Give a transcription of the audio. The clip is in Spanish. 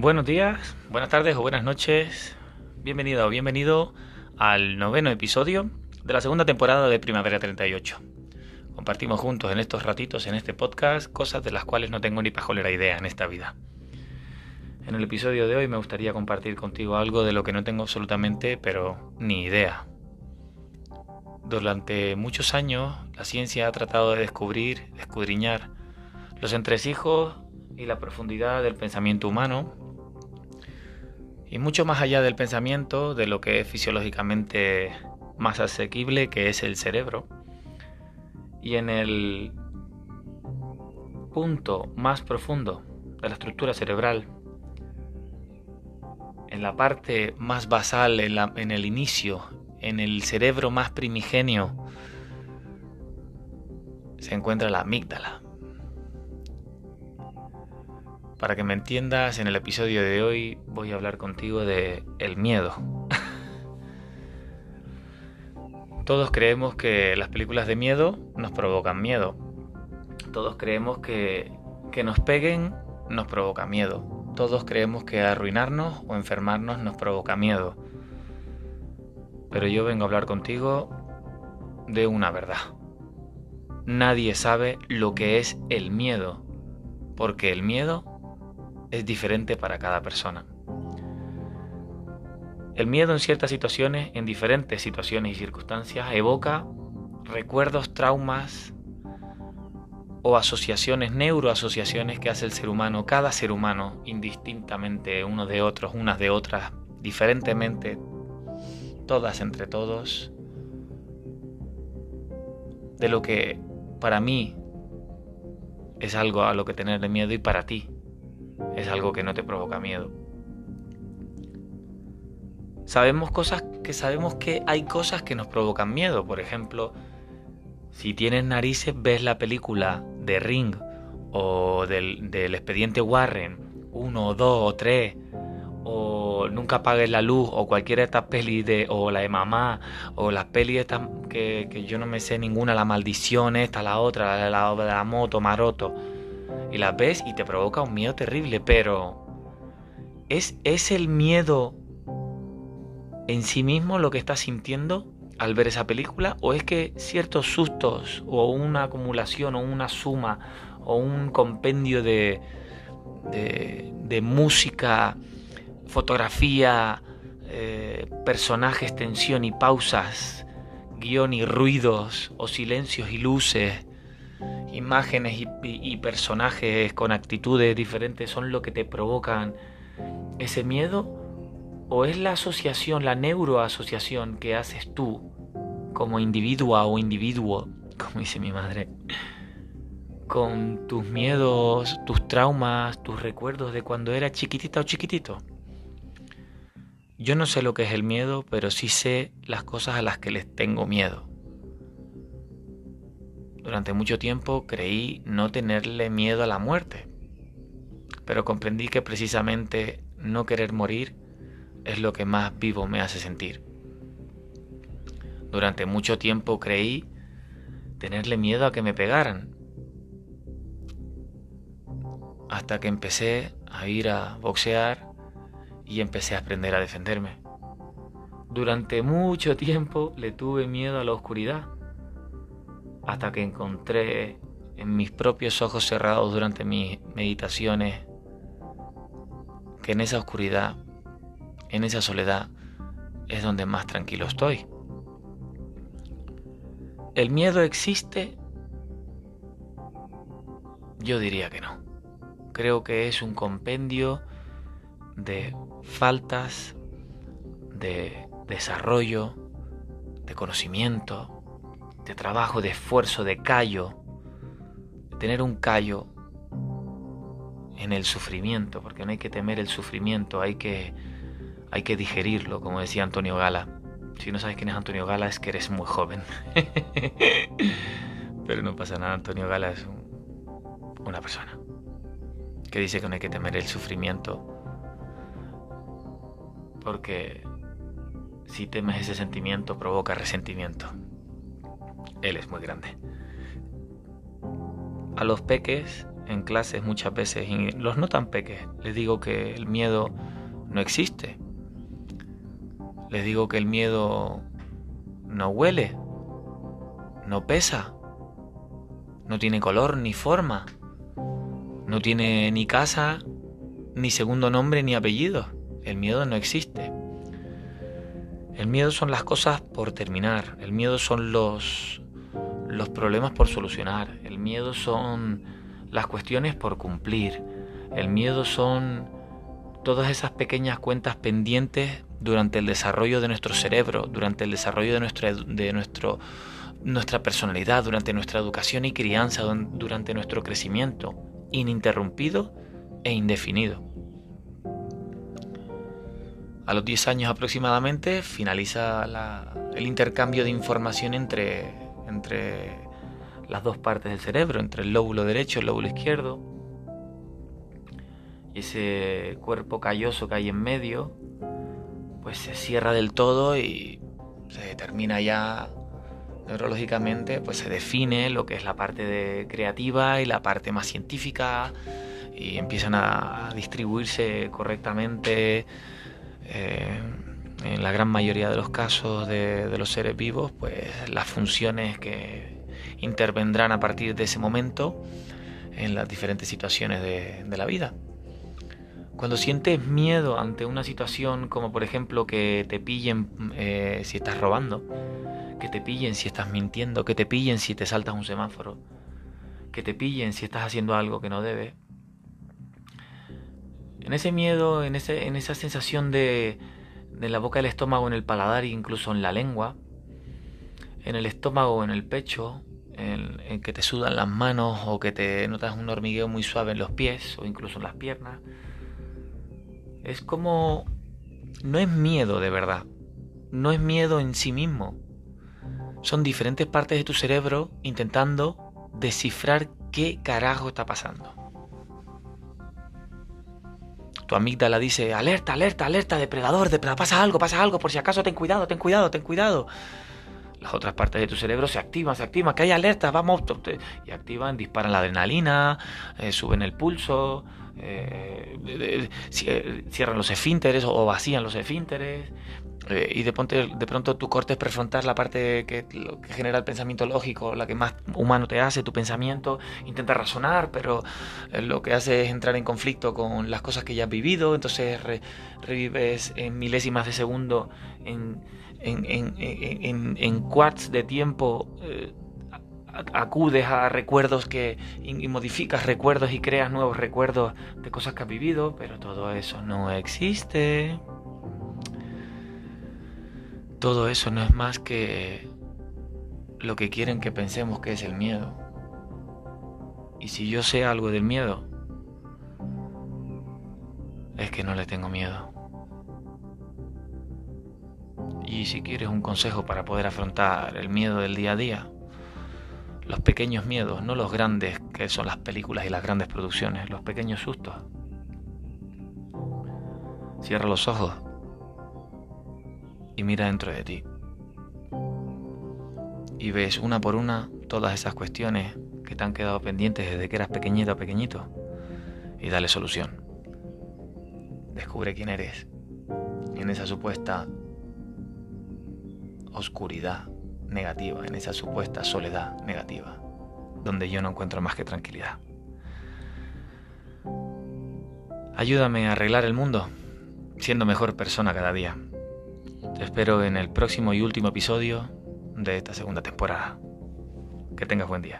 Buenos días, buenas tardes o buenas noches. Bienvenido o bienvenido al noveno episodio de la segunda temporada de Primavera 38. Compartimos juntos en estos ratitos en este podcast cosas de las cuales no tengo ni pajolera idea en esta vida. En el episodio de hoy me gustaría compartir contigo algo de lo que no tengo absolutamente, pero ni idea. Durante muchos años la ciencia ha tratado de descubrir, escudriñar los entresijos y la profundidad del pensamiento humano y mucho más allá del pensamiento, de lo que es fisiológicamente más asequible, que es el cerebro. Y en el punto más profundo de la estructura cerebral, en la parte más basal, en, el inicio, en el cerebro más primigenio, se encuentra la amígdala. Para que me entiendas, en el episodio de hoy voy a hablar contigo de el miedo. Todos creemos que las películas de miedo nos provocan miedo. Todos creemos que que nos peguen nos provoca miedo. Todos creemos que arruinarnos o enfermarnos nos provoca miedo. Pero yo vengo a hablar contigo de una verdad. Nadie sabe lo que es el miedo, porque el miedo es diferente para cada persona. El miedo en ciertas situaciones, en diferentes situaciones y circunstancias, evoca recuerdos, traumas o asociaciones, neuroasociaciones que hace el ser humano, cada ser humano, indistintamente unos de otros, unas de otras, diferentemente, todas entre todos, de lo que para mí es algo a lo que tenerle miedo y para ti es algo que no te provoca miedo. Sabemos cosas que sabemos que hay cosas que nos provocan miedo. Por ejemplo, si tienes narices, ves la película de Ring o del, del expediente Warren, uno, dos o tres, o Nunca apagues la luz, o cualquiera de estas pelis de, o la de mamá, o las pelis estas que, que yo no me sé ninguna, la maldición esta, la otra, la la, la moto, Maroto y las ves y te provoca un miedo terrible, pero ¿es, ¿es el miedo en sí mismo lo que estás sintiendo al ver esa película? ¿O es que ciertos sustos o una acumulación o una suma o un compendio de, de, música, fotografía, eh, personajes, tensión y pausas, guion y ruidos o silencios y luces? imágenes y, personajes con actitudes diferentes son lo que te provocan ese miedo? ¿O es la asociación, la neuroasociación que haces tú como individua o individuo, como dice mi madre, con tus miedos, tus traumas, tus recuerdos de cuando era chiquitita o chiquitito? Yo no sé lo que es el miedo, pero sí sé las cosas a las que les tengo miedo. Durante mucho tiempo creí no tenerle miedo a la muerte, pero comprendí que precisamente no querer morir es lo que más vivo me hace sentir. Durante mucho tiempo creí tenerle miedo a que me pegaran, hasta que empecé a ir a boxear y empecé a aprender a defenderme. Durante mucho tiempo le tuve miedo a la oscuridad hasta que encontré en mis propios ojos cerrados durante mis meditaciones que en esa oscuridad, en esa soledad, es donde más tranquilo estoy. ¿El miedo existe? Yo diría que no. Creo que es un compendio de faltas de desarrollo, de conocimiento, de trabajo, de esfuerzo, de callo, tener un callo en el sufrimiento, porque no hay que temer el sufrimiento, hay que, hay que digerirlo, como decía Antonio Gala. Si no sabes quién es Antonio Gala es que eres muy joven. Pero no pasa nada, Antonio Gala es una persona que dice que no hay que temer el sufrimiento, porque si temes ese sentimiento provoca resentimiento. Él es muy grande. A los peques en clases muchas veces, los no tan peques, les digo que el miedo no existe. Les digo que el miedo no huele, no pesa, no tiene color ni forma, no tiene ni casa, ni segundo nombre, ni apellido. El miedo no existe. El miedo son las cosas por terminar, el miedo son los, los problemas por solucionar, el miedo son las cuestiones por cumplir, el miedo son todas esas pequeñas cuentas pendientes durante el desarrollo de nuestro cerebro, durante el desarrollo de, nuestra, de nuestro, nuestra personalidad, durante nuestra educación y crianza, durante nuestro crecimiento, ininterrumpido e indefinido. A los 10 años aproximadamente finaliza el intercambio de información entre, entre las dos partes del cerebro, entre el lóbulo derecho y el lóbulo izquierdo. Y ese cuerpo calloso que hay en medio, pues se cierra del todo y se determina ya neurológicamente, pues se define lo que es la parte creativa y la parte más científica y empiezan a distribuirse correctamente eh, en la gran mayoría de los casos de, los seres vivos, pues las funciones que intervendrán a partir de ese momento en las diferentes situaciones de, la vida. Cuando sientes miedo ante una situación como por ejemplo que te pillen eh, si estás robando, que te pillen si estás mintiendo, que te pillen si te saltas un semáforo, que te pillen si estás haciendo algo que no debes, en ese miedo, en, ese, en esa sensación de, de la boca del estómago en el paladar e incluso en la lengua, en el estómago, en el pecho, en, en, que te sudan las manos o que te notas un hormigueo muy suave en los pies o incluso en las piernas. Es como... No es miedo de verdad. No es miedo en sí mismo. Son diferentes partes de tu cerebro intentando descifrar qué carajo está pasando. Tu amígdala dice, alerta, alerta, alerta, depredador, depredador, pasa algo, pasa algo, por si acaso ten cuidado, ten cuidado, ten cuidado. Las otras partes de tu cerebro se activan, se activan, que hay alerta, vamos, y activan, disparan la adrenalina, eh, suben el pulso, eh, eh, cierran los esfínteres o vacían los esfínteres, eh, y de, de pronto tu corte prefrontal, la parte que, que, genera el pensamiento lógico, la que más humano te hace, tu pensamiento, intenta razonar, pero eh, lo que hace es entrar en conflicto con las cosas que ya has vivido, entonces revives en milésimas de segundo, en, en, en, en quarts de tiempo. Eh, acudes a recuerdos que y modificas recuerdos y creas nuevos recuerdos de cosas que has vivido, pero todo eso no existe. Todo eso no es más que lo que quieren que pensemos que es el miedo. Y si yo sé algo del miedo, es que no le tengo miedo. Y si quieres un consejo para poder afrontar el miedo del día a día, los pequeños miedos, no los grandes que son las películas y las grandes producciones, los pequeños sustos. Cierra los ojos y mira dentro de ti. Y ves una por una todas esas cuestiones que te han quedado pendientes desde que eras pequeñito o pequeñito y dale solución. Descubre quién eres en esa supuesta oscuridad negativa, en esa supuesta soledad negativa, donde yo no encuentro más que tranquilidad. Ayúdame a arreglar el mundo, siendo mejor persona cada día. Te espero en el próximo y último episodio de esta segunda temporada. Que tengas buen día.